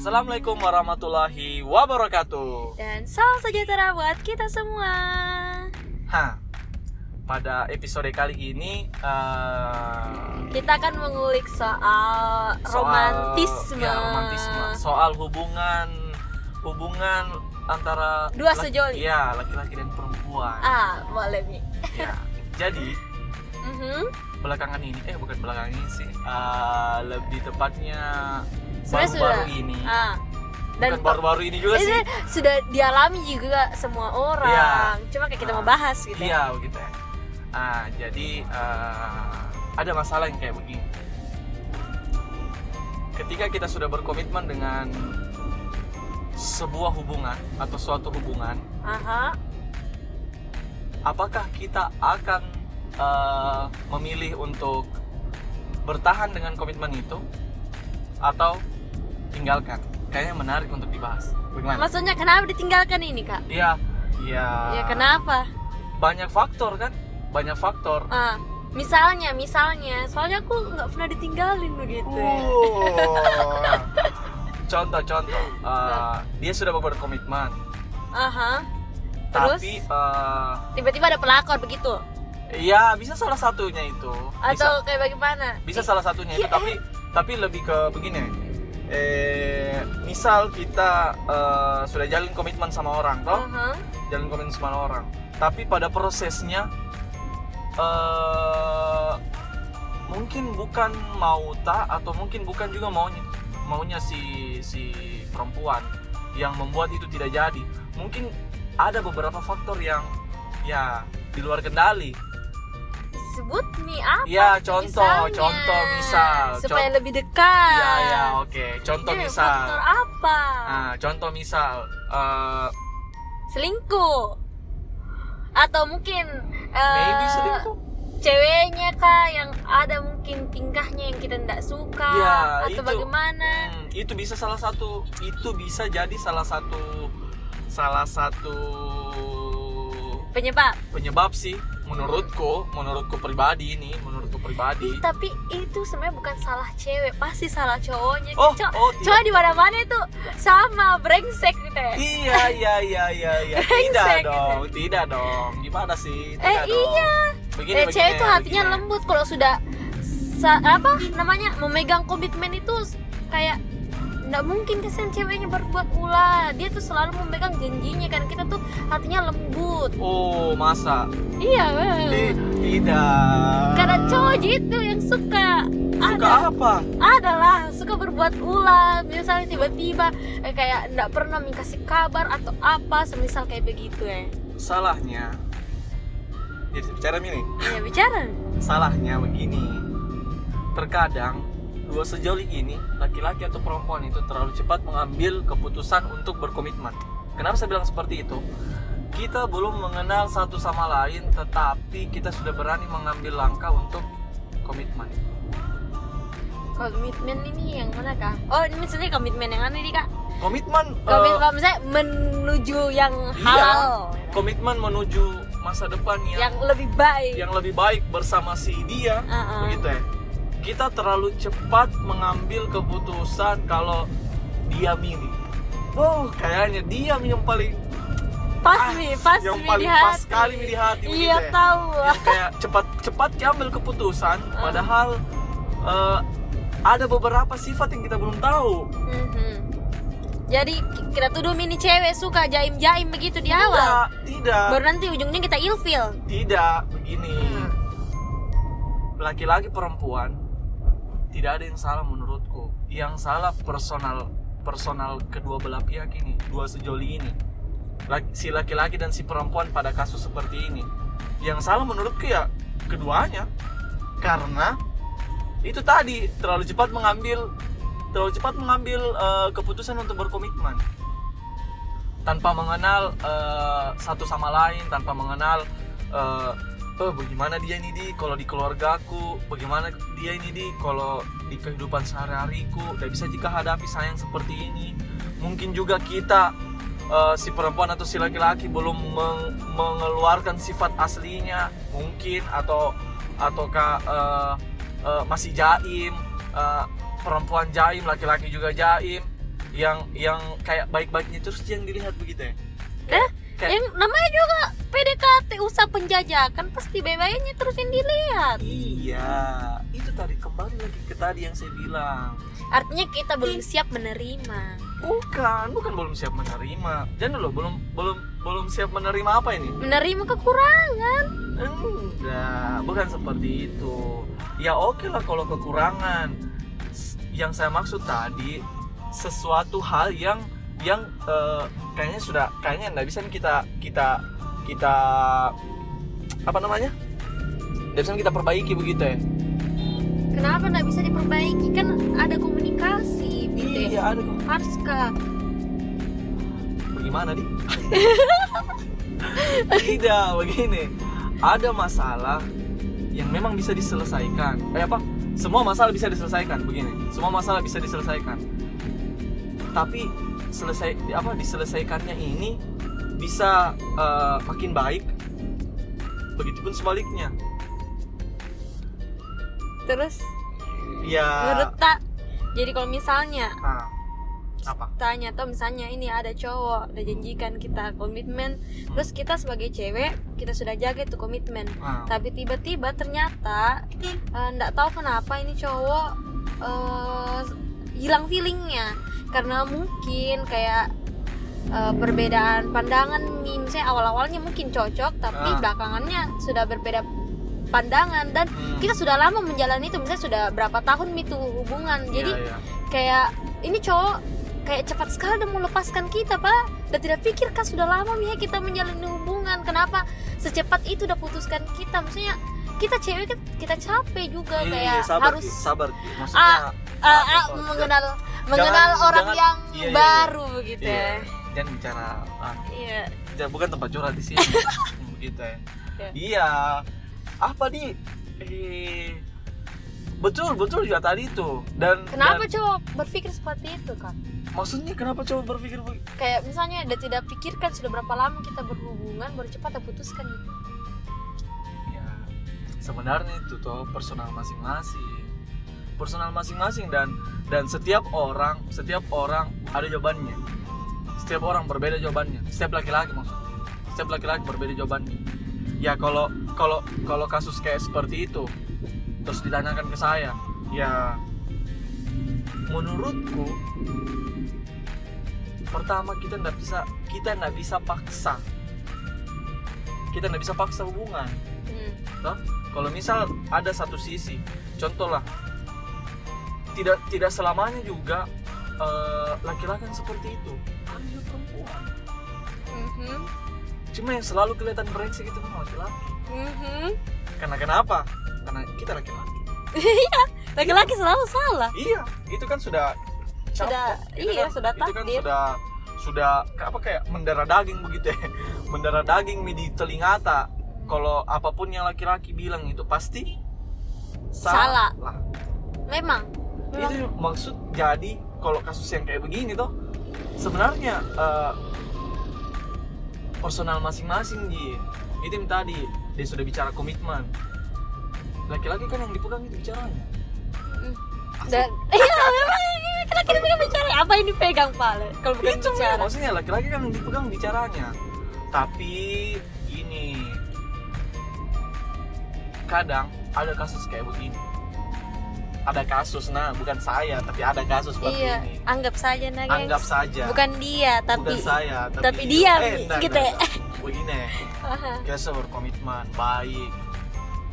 Assalamualaikum warahmatullahi wabarakatuh. Dan salam sejahtera buat kita semua. Hah, pada episode kali ini eh, Kita akan mengulik soal, soal- romantisme. ya, romantisme, soal hubungan hubungan antara Dua sejoli. ya laki-laki dan perempuan. Ah, boleh nih. Ya, jadi Mhm. belakangan ini, eh bukan belakangan ini sih, eh, lebih tepatnya Sebenarnya baru-baru sudah. ini. Ah. Bukan baru-baru ini juga sih. sudah dialami juga semua orang. Iya. Cuma kayak kita Ah. mau bahas gitu. ya. Iya begitu ya. Ah, jadi eh, ada masalah yang kayak begini. Ketika kita sudah berkomitmen dengan sebuah hubungan atau suatu hubungan, Aha. apakah kita akan eh, memilih untuk bertahan dengan komitmen itu atau tinggalkan? Kayaknya menarik untuk dibahas. Bagaimana? Maksudnya kenapa ditinggalkan ini, Kak? Iya, iya. Ya kenapa? Banyak faktor kan? Banyak faktor. Ah, misalnya, misalnya, soalnya aku nggak pernah ditinggalin begitu. Uh. Contoh-contoh, uh, dia sudah berkomitmen, Aha. Terus tapi uh, tiba-tiba ada pelakor begitu. ya bisa salah satunya itu, Atau bisa, kayak bagaimana? bisa salah satunya itu, Iya. tapi tapi lebih ke begini, eh, misal kita uh, sudah jalin komitmen sama orang, toh, Aha. jalin komitmen sama orang, tapi pada prosesnya uh, mungkin bukan mau tak atau mungkin bukan juga maunya. Maunya si si perempuan yang membuat itu tidak jadi. Mungkin ada beberapa faktor yang ya di luar kendali Sebut nih apa? ya contoh misalnya? contoh misal supaya Con- lebih dekat. ya ya oke contoh Iya, misal Faktor apa? nah contoh misal eh, Selingkuh. Atau mungkin eh, maybe selingkuh Ceweknya kah yang ada mungkin tingkahnya yang kita tidak suka Ya, atau itu. bagaimana? Hmm, itu bisa salah satu itu bisa jadi salah satu salah satu Penyebab. penyebab sih menurutku menurutku pribadi ini menurutku pribadi Ih, tapi itu sebenarnya bukan salah cewek, pasti salah cowoknya. Oh, Cow- oh, tidak. cowok di mana-mana itu sama brengsek gitu ya. iya iya iya iya iya tidak gitu. dong tidak dong gimana sih Eh tidak dong. iya. begini, eh begini, cewek tuh hatinya begini. lembut kalau sudah apa namanya memegang komitmen itu kayak nggak mungkin kesian ceweknya berbuat ulah dia tuh selalu memegang janjinya kan. Kita tuh hatinya lembut. Oh masa? Iya Ti- tidak. Karena cowok gitu yang suka suka ada. apa? Adalah suka berbuat ulah misalnya tiba-tiba eh, kayak nggak pernah kasih kabar atau apa semisal kayak begitu ya salahnya. Jadi bicara ini ya bicara. Salahnya begini. Terkadang dua sejoli ini laki-laki atau perempuan itu terlalu cepat mengambil keputusan untuk berkomitmen. Kenapa saya bilang seperti itu? Kita belum mengenal satu sama lain tetapi kita sudah berani mengambil langkah untuk komitmen. Komitmen ini yang mana kak? Oh ini misalnya komitmen yang mana nih kak? Komitmen eh, komitmen misalnya menuju yang iya, halal. komitmen menuju masa depan yang yang lebih baik. yang lebih baik bersama si dia Uh-uh. begitu ya kita terlalu cepat mengambil keputusan kalau dia milih. Wow kayaknya dia yang paling pas ah, nih pas yang paling di pas hati. sekali di hati iya ya. tahu. Yang kayak cepat cepat diambil keputusan padahal eh, ada beberapa sifat yang kita belum tahu. Mhm. jadi ki- kita tuduh mini cewek suka jaim jaim begitu di awal. tidak tidak. Baru nanti ujungnya kita ilfil. Tidak begini. Hmm. laki-laki perempuan tidak ada yang salah menurutku. Yang salah personal personal kedua belah pihak ini dua sejoli ini. Laki- si laki-laki dan si perempuan pada kasus seperti ini. Yang salah menurutku ya keduanya. Karena itu tadi terlalu cepat mengambil terlalu cepat mengambil eh, keputusan untuk berkomitmen. Tanpa mengenal eh, satu sama lain tanpa mengenal eh, oh bagaimana dia ini di? Kalau di keluargaku bagaimana dia ini di? Kalau di kehidupan sehari-hariku tidak bisa jika hadapi sayang seperti ini. Mungkin juga kita eh, si perempuan atau si laki-laki belum meng- mengeluarkan sifat aslinya. Mungkin atau ataukah eh, eh, masih jaim eh, perempuan jaim laki-laki juga jaim yang yang kayak baik-baiknya terus yang dilihat begitu ya? Eh, kayak yang namanya juga PDKT usaha penjajakan pasti baik-baiknya terus yang dilihat. Iya itu tadi kembali lagi ke tadi yang saya bilang. Artinya kita belum siap menerima. Bukan bukan belum siap menerima. Dan dulu belum belum belum siap menerima apa ini? Menerima kekurangan. Enggak bukan seperti itu. Ya oke lah kalau kekurangan. Yang saya maksud tadi sesuatu hal yang yang eh, kayaknya sudah kayaknya nggak bisa nih kita kita kita apa namanya? Bisa kita perbaiki begitu ya. Kenapa nggak bisa diperbaiki? Kan ada komunikasi gitu ya. Iya ada harus kak bagaimana di? Tidak begini. Ada masalah yang memang bisa diselesaikan. Eh apa? Semua masalah bisa diselesaikan begini. Semua masalah bisa diselesaikan. Tapi selesai apa diselesaikannya ini bisa eh, makin baik begitupun sebaliknya. Terus? Ya. Menurut tak jadi kalau misalnya ah, apa? tanya atau misalnya ini ada cowok udah janjikan kita komitmen terus kita sebagai cewek kita sudah jaga itu komitmen. Ah, tapi tiba-tiba ternyata eh, nggak tahu kenapa ini cowok eh, hilang feelingnya. Karena mungkin kayak eh, perbedaan pandangan nih. Misalnya awal-awalnya mungkin cocok tapi Ah. belakangannya sudah berbeda pandangan. Dan hmm, kita sudah lama menjalani itu misalnya sudah berapa tahun itu hubungan. Jadi iya, iya. kayak ini cowok kayak cepat sekali udah mau lepaskan kita pak. Dan tidak pikir kan sudah lama nih kita menjalani hubungan. Kenapa secepat itu udah putuskan kita? Maksudnya kita cewek kan kita capek juga Iya, kayak sabar, harus sabar maksudnya Ah, ah, apa, ah, Ki? mengenal mengenal jangan- orang jangan- yang iya, iya, iya. baru begitu. Iya, ya jangan bicara ah, iya. ya, bukan tempat curhat di sini. Begitu ya. Iya. iya. Apa di? Eh betul betul juga tadi itu. Dan kenapa dan- cowok berpikir seperti itu kan maksudnya kenapa coba berpikir begitu kayak misalnya udah tidak pikirkan sudah berapa lama kita berhubungan baru cepat putuskan. Ya sebenarnya itu tuh personal masing-masing. Personal masing-masing dan dan setiap orang setiap orang ada jawabannya setiap orang berbeda jawabannya. Setiap laki-laki maksudnya setiap laki-laki berbeda jawabannya. Ya kalau kalau kalau kasus kayak seperti itu terus ditanyakan ke saya ya menurutku pertama kita nggak bisa kita nggak bisa paksa. Kita nggak bisa paksa hubungan. Hmm. kalau misal ada satu sisi contoh lah tidak tidak selamanya juga eh, laki-laki yang seperti itu. Ada juga perempuan. Mhm. cuma yang selalu kelihatan brengsek itu memang laki-laki. Mhm. karena kenapa? Karena kita laki-laki. Laki-laki selalu salah. Iya itu kan sudah Sudah- capek. Itu iya, kan- sudah itu kan takdir. sudah sudah apa kayak mendarah daging begitu ya. Mendarah daging di telinga tak kalau apa pun yang laki-laki bilang itu pasti Salah. lah memang. Memang. itu maksud jadi kalau kasus yang kayak begini tuh sebenarnya eh, personal masing-masing ji. Itu yang tadi dia sudah bicara komitmen. Laki-laki kan yang dipegang itu bicaranya. Mm. dan iya memang kita kita pegang bicara apa yang dipegang pale kalau bukan itu bicara. maksudnya laki-laki kan yang dipegang bicaranya. Tapi ini kadang ada kasus kayak begini ada kasus nah bukan saya tapi ada kasus seperti iya ini. anggap saja nah gengs. anggap saja. Bukan dia tapi bukan saya tapi, tapi dia eh, enggak, gitu enggak, ya. enggak. begini sudah berkomitmen baik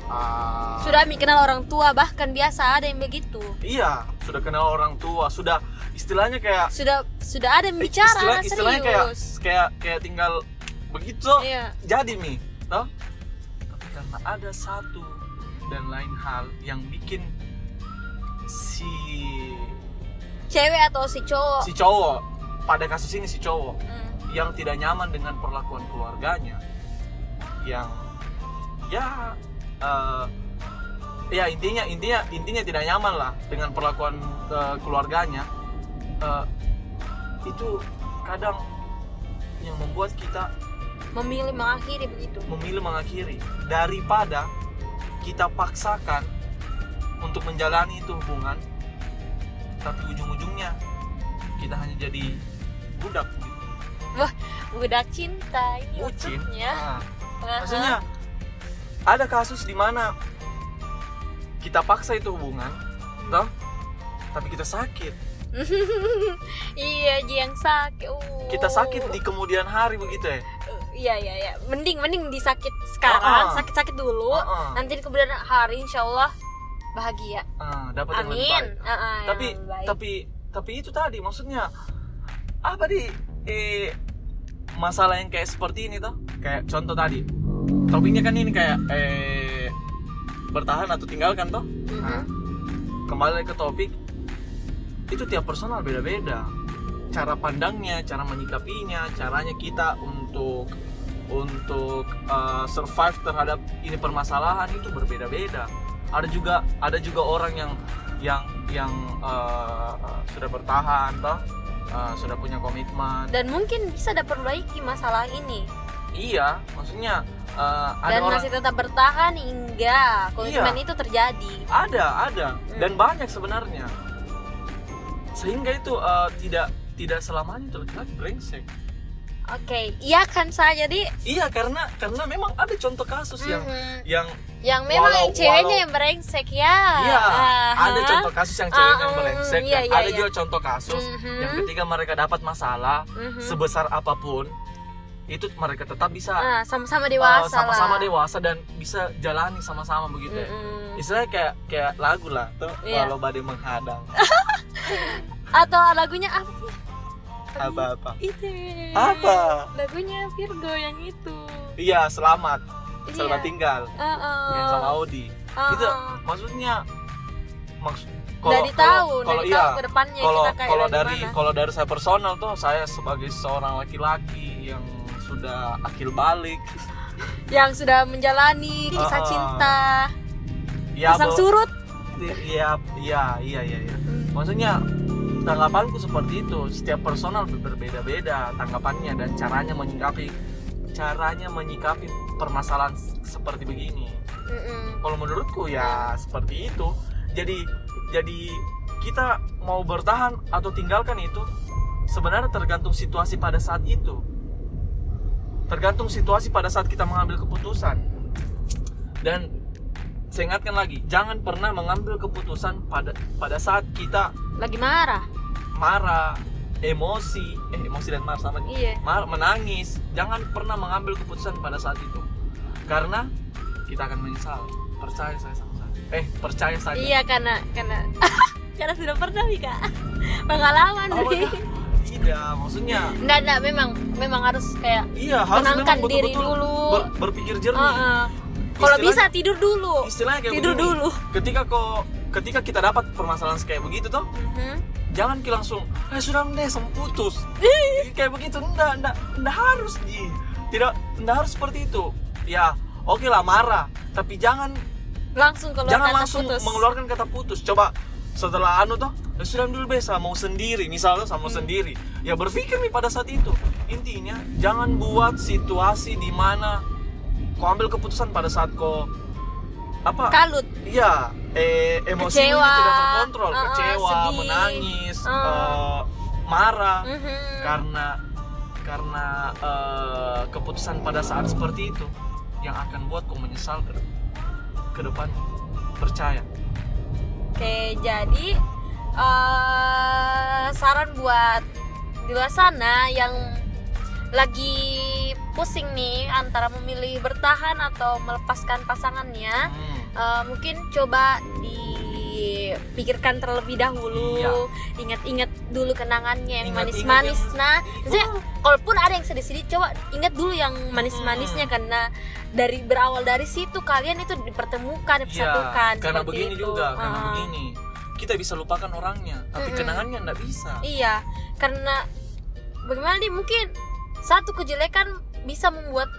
Ah, sudah mi kenal orang tua bahkan biasa ada yang begitu. Iya sudah kenal orang tua sudah istilahnya kayak sudah sudah ada yang bicara istilah- serius istilahnya kayak kayak kayak tinggal begitu iya. jadi mi toh. Tapi karena ada satu dan lain hal yang bikin si cewek atau si cowok? si cowok. Pada kasus ini si cowok. Hmm. yang tidak nyaman dengan perlakuan keluarganya. Yang ya eh, ya intinya intinya intinya tidak nyaman lah dengan perlakuan eh, keluarganya. Eh, itu kadang yang membuat kita memilih mengakhiri begitu. Memilih mengakhiri. Daripada kita paksakan untuk menjalani itu hubungan tapi ujung-ujungnya kita hanya jadi budak gitu. Budak cinta ini bucin maksudnya. Nah, maksudnya ada kasus di mana kita paksa itu hubungan toh tapi kita sakit iya yang sakit. Uh. kita sakit di kemudian hari begitu ya Iya iya iya. Mending mending disakit sekarang, Ah, ah. sakit-sakit dulu. Ah, ah. Nanti di kemudian hari insya Allah bahagia. Ah, dapat yang lebih Amin. baik. Ah, yang tapi lebih baik. tapi tapi itu tadi maksudnya apa di eh masalah yang kayak seperti ini toh kayak contoh tadi topiknya kan ini kayak eh bertahan atau tinggalkan toh Mhm. Nah, kembali ke topik itu tiap personal beda-beda cara pandangnya cara menyikapinya caranya kita untuk untuk uh, survive terhadap ini permasalahan itu berbeda-beda ada juga ada juga orang yang yang yang uh, sudah bertahan toh uh, sudah punya komitmen Dan mungkin bisa diperbaiki masalah ini. iya maksudnya uh, ada Dan orang masih tetap bertahan hingga komitmen Iya. itu terjadi. ada ada Hmm. dan banyak sebenarnya sehingga itu uh, tidak tidak selamanya itu laki-laki brengsek Oke, iya kan saja di iya karena karena memang ada contoh kasus yang Mhm. yang yang memang Walau- yang ceweknya walau- yang brengsek ya. iya Aha. ada contoh kasus yang ceweknya Ah, mm, brengsek iya, dan iya, ada iya. juga contoh kasus Mhm. yang ketika mereka dapat masalah Mhm. sebesar apa pun itu mereka tetap bisa Ah, sama-sama uh, dewasa sama-sama lah. dewasa dan bisa jalani sama-sama begitu ya. Mm-mm. istilahnya kayak kayak lagu lah tuh Iya. walau badai menghadang Atau lagunya apa? Sih? apa-apa Itu. apa Lagunya Virgo yang itu. iya selamat Iya. selamat tinggal Uh-uh. yang sama Audi Uh-uh. itu maksudnya maksud dari tahu, kalau dari iya tahu ke depannya kalau kita kayak kalau dari kalau dari saya personal tuh saya sebagai seorang laki-laki yang sudah akil balik yang sudah menjalani kisah Uh-uh. cinta, ya pasang surut. iya iya iya iya iya Hmm. maksudnya tanggapanku seperti itu. Setiap personal ber- berbeda-beda tanggapannya dan caranya menyikapi caranya menyikapi permasalahan seperti begini. Mm-mm. kalau menurutku ya seperti itu. Jadi jadi kita mau bertahan atau tinggalkan itu sebenarnya tergantung situasi pada saat itu. Tergantung situasi pada saat kita mengambil keputusan. Dan saya ingatkan lagi jangan pernah mengambil keputusan pada pada saat kita Lagi marah. marah emosi eh emosi dan marah sama Iya. mar- menangis jangan pernah mengambil keputusan pada saat itu karena kita akan menyesal percaya saya sama saya eh percaya saja Iya karena karena karena sudah pernah Mika pengalaman Oh, enggak. tidak maksudnya Nggak, nggak, memang memang harus kayak iya harus Tenangkan memang diri betul-betul dulu. ber- berpikir jernih uh-uh. kalau Istilahnya- bisa tidur dulu istilahnya kayak tidur begini. dulu ketika kok ketika kita dapat permasalahan kayak begitu toh Mhm. jangan ki langsung eh sudah deh sama putus. Kayak begitu enggak enggak enggak harus ji tidak enggak harus seperti itu. Ya oke lah marah. Tapi jangan langsung keluar jangan kata langsung putus. mengeluarkan kata putus. Coba setelah anu toh ya sudah dulu biasa mau sendiri. Misalnya sama Hmm. sendiri. Ya berpikir nih pada saat itu. Intinya jangan buat situasi di mana kau ambil keputusan pada saat kau apa? Kalut. Iya eh emosi Kecewa, tidak terkontrol. Uh-uh, kecewa sedih. menangis Uh. eh, marah. Mhm. karena karena eh, keputusan pada saat seperti itu yang akan buat kau menyesal ke, ke depan. Percaya. Oke, jadi eh, saran buat di luar sana yang lagi pusing nih antara memilih bertahan atau melepaskan pasangannya, Hmm. eh, mungkin coba dipikirkan terlebih dahulu, Iya. ingat-ingat dulu kenangannya yang manis-manis. yang- Nah, maksudnya kalaupun ada yang sedih-sedih, coba ingat dulu yang manis-manisnya Hmm. karena dari berawal dari situ kalian itu dipertemukan, dipersatukan. Iya, karena begini itu. juga karena Ah. begini kita bisa lupakan orangnya tapi Mm-mm. kenangannya nggak bisa Iya, karena bagaimana nih mungkin satu kejelekan bisa membuat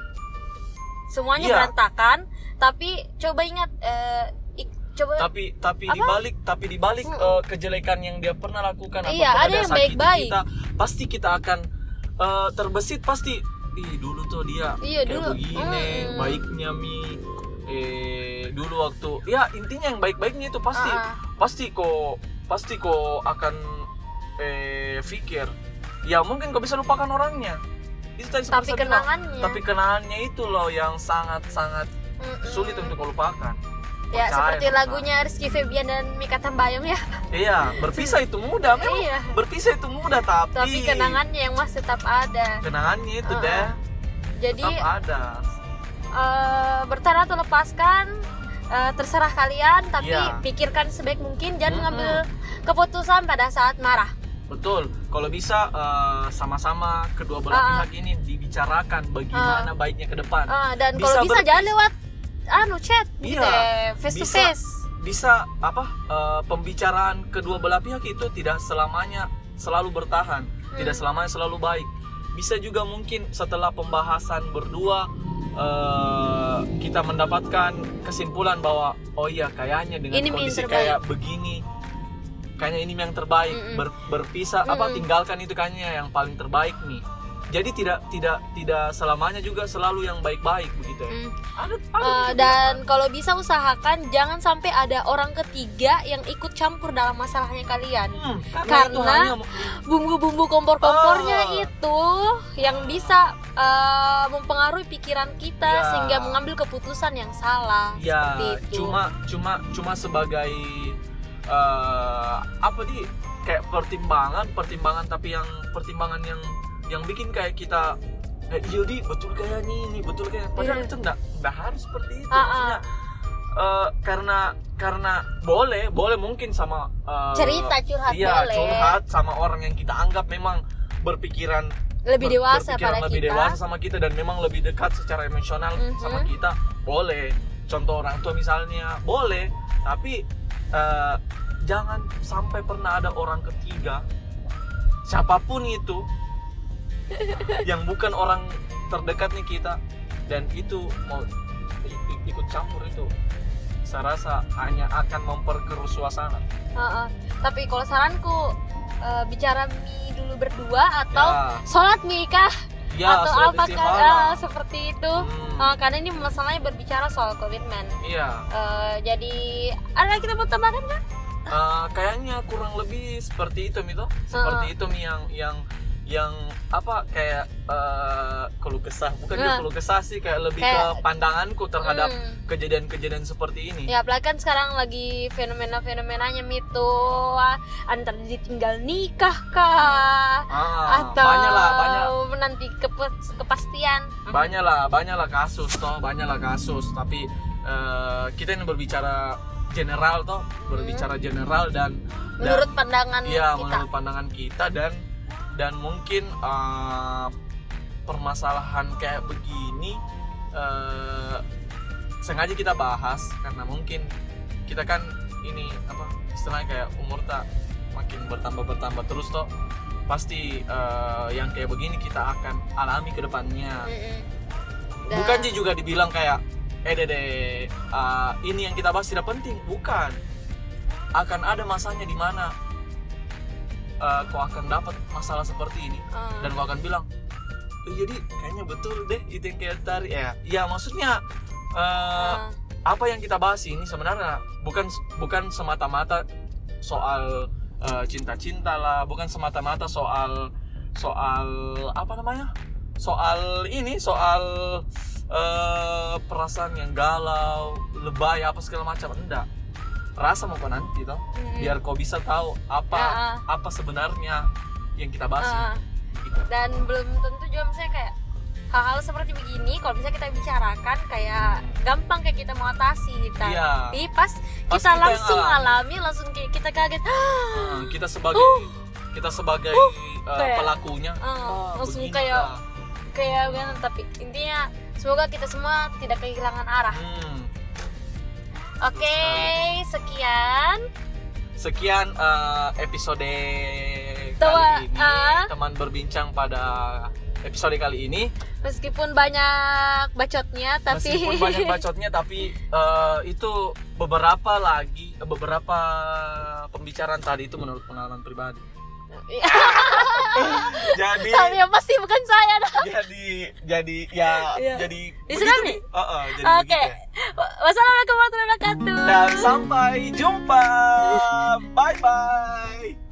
semuanya Iya. berantakan, tapi coba ingat eh, ik- coba tapi tapi Apa? dibalik tapi dibalik Mm-mm. eh, kejelekan yang dia pernah lakukan atau Iya, ada pada yang baik-baik. kita pasti kita akan eh, terbesit pasti ih dulu tuh dia Iya, kayak dulu. begini Mm. baiknya mi eh dulu waktu ya intinya yang baik-baiknya itu pasti Ah, pasti kok pasti kok akan eh pikir ya mungkin kau bisa lupakan orangnya itu tadi tapi saya bilang. kenangannya tapi kenangannya itu loh yang sangat sangat Mm-mm. sulit untuk lupakan ya Percaya seperti sama lagunya Rizky Febian dan Mika Tambayong ya iya berpisah itu mudah memang iya berpisah itu mudah tapi tapi kenangannya yang masih tetap ada kenangannya itu Uh-uh. deh jadi tetap ada eh, bertahan atau lepaskan eh, terserah kalian tapi Iya. pikirkan sebaik mungkin jangan Mm-mm. ngambil keputusan pada saat marah betul kalau bisa eh, sama-sama kedua belah Uh-uh. pihak ini dibicarakan bagaimana baiknya ke depan Eh, dan Bisa kalau bisa jangan lewat anu chat gitu Iya, ya face to bisa. face bisa apa eh, pembicaraan kedua belah pihak itu tidak selamanya selalu bertahan, tidak selamanya selalu baik. Bisa juga mungkin setelah pembahasan berdua eh, kita mendapatkan kesimpulan bahwa oh iya kayaknya dengan Ini kondisi kayak begini kayaknya ini yang terbaik. Ber- berpisah apa Mm-mm. tinggalkan itu kayaknya yang paling terbaik nih. Jadi tidak tidak tidak selamanya juga selalu yang baik-baik begitu ya. Mm. Ada, ada juga dan kalau bisa usahakan jangan sampai ada orang ketiga yang ikut campur dalam masalahnya kalian Hmm, Karena- hanya bumbu-bumbu kompor-kompornya Ah. itu yang bisa eh, mempengaruhi pikiran kita Ya. sehingga mengambil keputusan yang salah ya seperti itu. cuma cuma cuma sebagai eh, apa di kayak pertimbangan pertimbangan tapi yang pertimbangan yang yang bikin kayak kita eh, iya di betul kayak ini betul kayak padahal Iya. itu enggak enggak harus seperti itu Ah, ah. maksudnya eh, karena karena boleh boleh mungkin sama eh, cerita curhat iya boleh curhat sama orang yang kita anggap memang berpikiran lebih ber- dewasa berpikiran pada lebih kita dewasa sama kita dan memang lebih dekat secara emosional Mhm. sama kita boleh contoh orang tua misalnya boleh tapi eh, jangan sampai pernah ada orang ketiga siapa pun itu yang bukan orang terdekat nih kita dan itu mau ikut campur itu saya rasa hanya akan memperkeruh suasana. Heeh. tapi kalau saranku eh, bicara mie dulu berdua atau ya, sholat mie kah? Ya atau apa ah, seperti itu. Hmm, Eh, karena ini masalahnya berbicara soal komitmen. Iya. Eh, jadi ada kita mau tambahkan nggak? Eh, kayaknya kurang lebih seperti itu Mito. Seperti itu Mi yang yang yang apa kayak eh keluh kesah. Bukan juga keluh kesah sih kayak lebih Kayak- ke pandanganku terhadap Hmm. kejadian-kejadian seperti ini. Ya apalagi kan sekarang lagi fenomena-fenomenanya itu ah, antara ditinggal nikah kah ah, atau banyak. Lah banyak nanti kepas- kepastian. banyak lah banyak lah kasus toh. Banyak lah kasus. Tapi eh, kita ini berbicara general toh berbicara general dan dan- Menurut pandangan Iya, kita. menurut pandangan kita dan dan mungkin uh, permasalahan kayak begini uh, sengaja kita bahas karena mungkin kita kan ini apa istilahnya kayak umur tak makin bertambah bertambah terus toh pasti uh, yang kayak begini kita akan alami ke depannya Mm-mm. Dan- bukan sih juga dibilang kayak eh dede uh, ini yang kita bahas tidak penting bukan akan ada masanya di mana uh, kau akan dapat masalah seperti ini Hmm. dan kau akan bilang "Eh, jadi kayaknya betul deh itu yang kayak tadi ya ya maksudnya uh, Hmm. apa yang kita bahas ini sebenarnya bukan bukan semata-mata soal uh, cinta-cinta lah bukan semata-mata soal soal apa namanya soal ini soal uh, perasaan yang galau lebay apa segala macam enggak rasa mau nanti toh Mm-mm. biar kau bisa tahu apa Ah, ah. apa sebenarnya yang kita bahas Ah. ini. Gitu. dan belum tentu juga misalnya kayak hal-hal seperti begini kalau misalnya kita bicarakan kayak gampang kayak kita mau atasi kita Iya. tapi pas, Pas kita, kita langsung alami. alami langsung kayak kita kaget Uh, kita sebagai kita sebagai uh, kayak- pelakunya Uh, "Ah, langsung begini kayak- kah?" Kayak gimana tapi intinya semoga kita semua tidak kehilangan arah Hmm. oke sekian Sekian uh, episode Tawa, kali ini ah. teman berbincang pada episode kali ini. meskipun banyak bacotnya tapi Meskipun banyak bacotnya tapi uh, itu beberapa lagi beberapa pembicaraan tadi itu menurut pengalaman pribadi. Jadi tapi yang pasti bukan saya dah. jadi jadi ya Iya. jadi begitu, Di. Uh-uh, jadi oke begitu. wassalamualaikum warahmatullahi wabarakatuh Dan sampai jumpa. Bye bye.